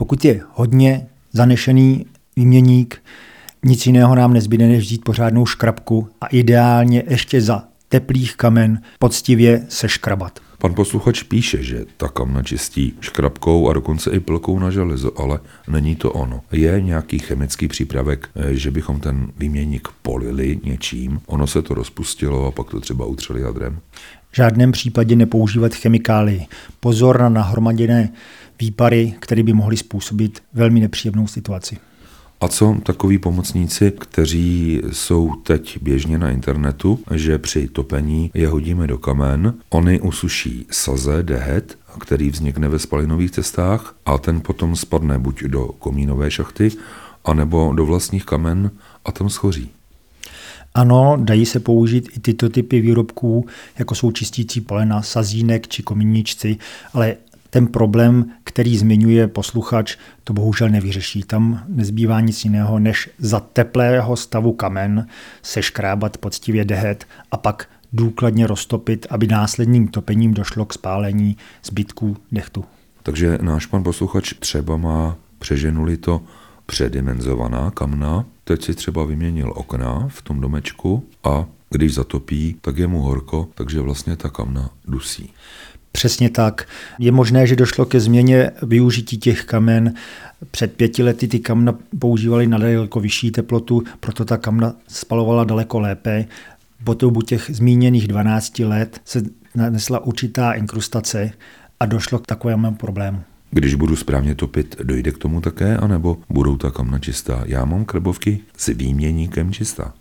Pokud je hodně zanešený výměník, nic jiného nám nezbyde, než vzít pořádnou škrabku a ideálně ještě za teplých kamen poctivě seškrabat. Pan posluchač píše, že ta kamna čistí škrabkou a dokonce i plkou na železo, ale není to ono. Je nějaký chemický přípravek, eh, že bychom ten výměník polili něčím, ono se to rozpustilo a pak to třeba utřeli jadrem? V žádném případě nepoužívat chemikálie. Pozor na nahromaděné výpary, které by mohly způsobit velmi nepříjemnou situaci. A co takoví pomocníci, kteří jsou teď běžně na internetu, že při topení je hodíme do kamen, oni usuší saze, dehet, který vznikne ve spalinových cestách a ten potom spadne buď do komínové šachty, anebo do vlastních kamen a tam schoří. Ano, dají se použít i tyto typy výrobků, jako jsou čistící polena, sazínek či komíničci, ale ten problém, který zmiňuje posluchač, to bohužel nevyřeší. Tam nezbývá nic jiného, než za teplého stavu kamen seškrábat poctivě dehet a pak důkladně roztopit, aby následným topením došlo k spálení zbytků dechtu. Takže náš pan posluchač třeba má, přeženuli to, předimenzovaná kamna, teď si třeba vyměnil okna v tom domečku a když zatopí, tak je mu horko, takže vlastně ta kamna dusí. Přesně tak. Je možné, že došlo ke změně využití těch kamen. Před pěti lety ty kamna používali na daleko vyšší teplotu, proto ta kamna spalovala daleko lépe. Po dobu těch zmíněných 12 let se nanesla určitá inkrustace a došlo k takovému problému. Když budu správně topit, dojde k tomu také, anebo budou ta kamna čistá? Já mám krbovky s výměníkem čistá.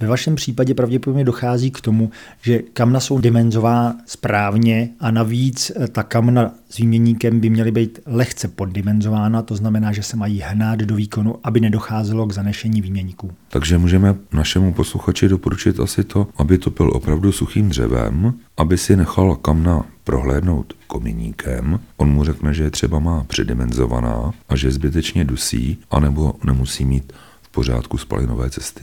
Ve vašem případě pravděpodobně dochází k tomu, že kamna jsou dimenzová správně a navíc eh, ta kamna s výměníkem by měly být lehce poddimenzována, to znamená, že se mají hnát do výkonu, aby nedocházelo k zanešení výměníků. Takže můžeme našemu posluchači doporučit asi to, aby to byl opravdu suchým dřevem, aby si nechal kamna prohlédnout kominíkem. On mu řekne, že je třeba má předimenzovaná a že zbytečně dusí, anebo nemusí mít v pořádku spalinové cesty.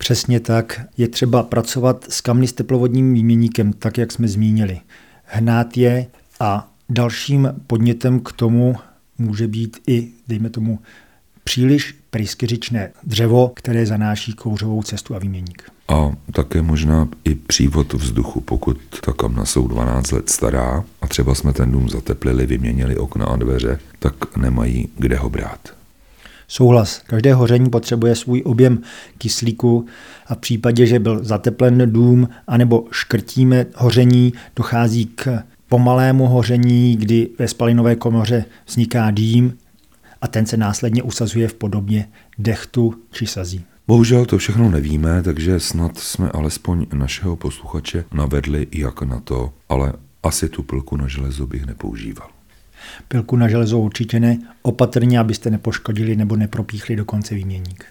Přesně tak. Je třeba pracovat s kamny s teplovodním výměníkem, tak jak jsme zmínili. Hnát je a dalším podnětem k tomu může být i, dejme tomu, příliš pryskyřičné dřevo, které zanáší kouřovou cestu a výměník. A také možná i přívod vzduchu, pokud ta kamna jsou 12 let stará a třeba jsme ten dům zateplili, vyměnili okna a dveře, tak nemají kde ho brát. Souhlas. Každé hoření potřebuje svůj objem kyslíku a v případě, že byl zateplen dům anebo škrtíme hoření, dochází k pomalému hoření, kdy ve spalinové komoře vzniká dým a ten se následně usazuje v podobě dechtu či sazí. Bohužel to všechno nevíme, takže snad jsme alespoň našeho posluchače navedli, jak na to, ale asi tu pilku na železo bych nepoužíval. Pilku na železo určitě ne, opatrně, abyste nepoškodili nebo nepropíchli dokonce výměník.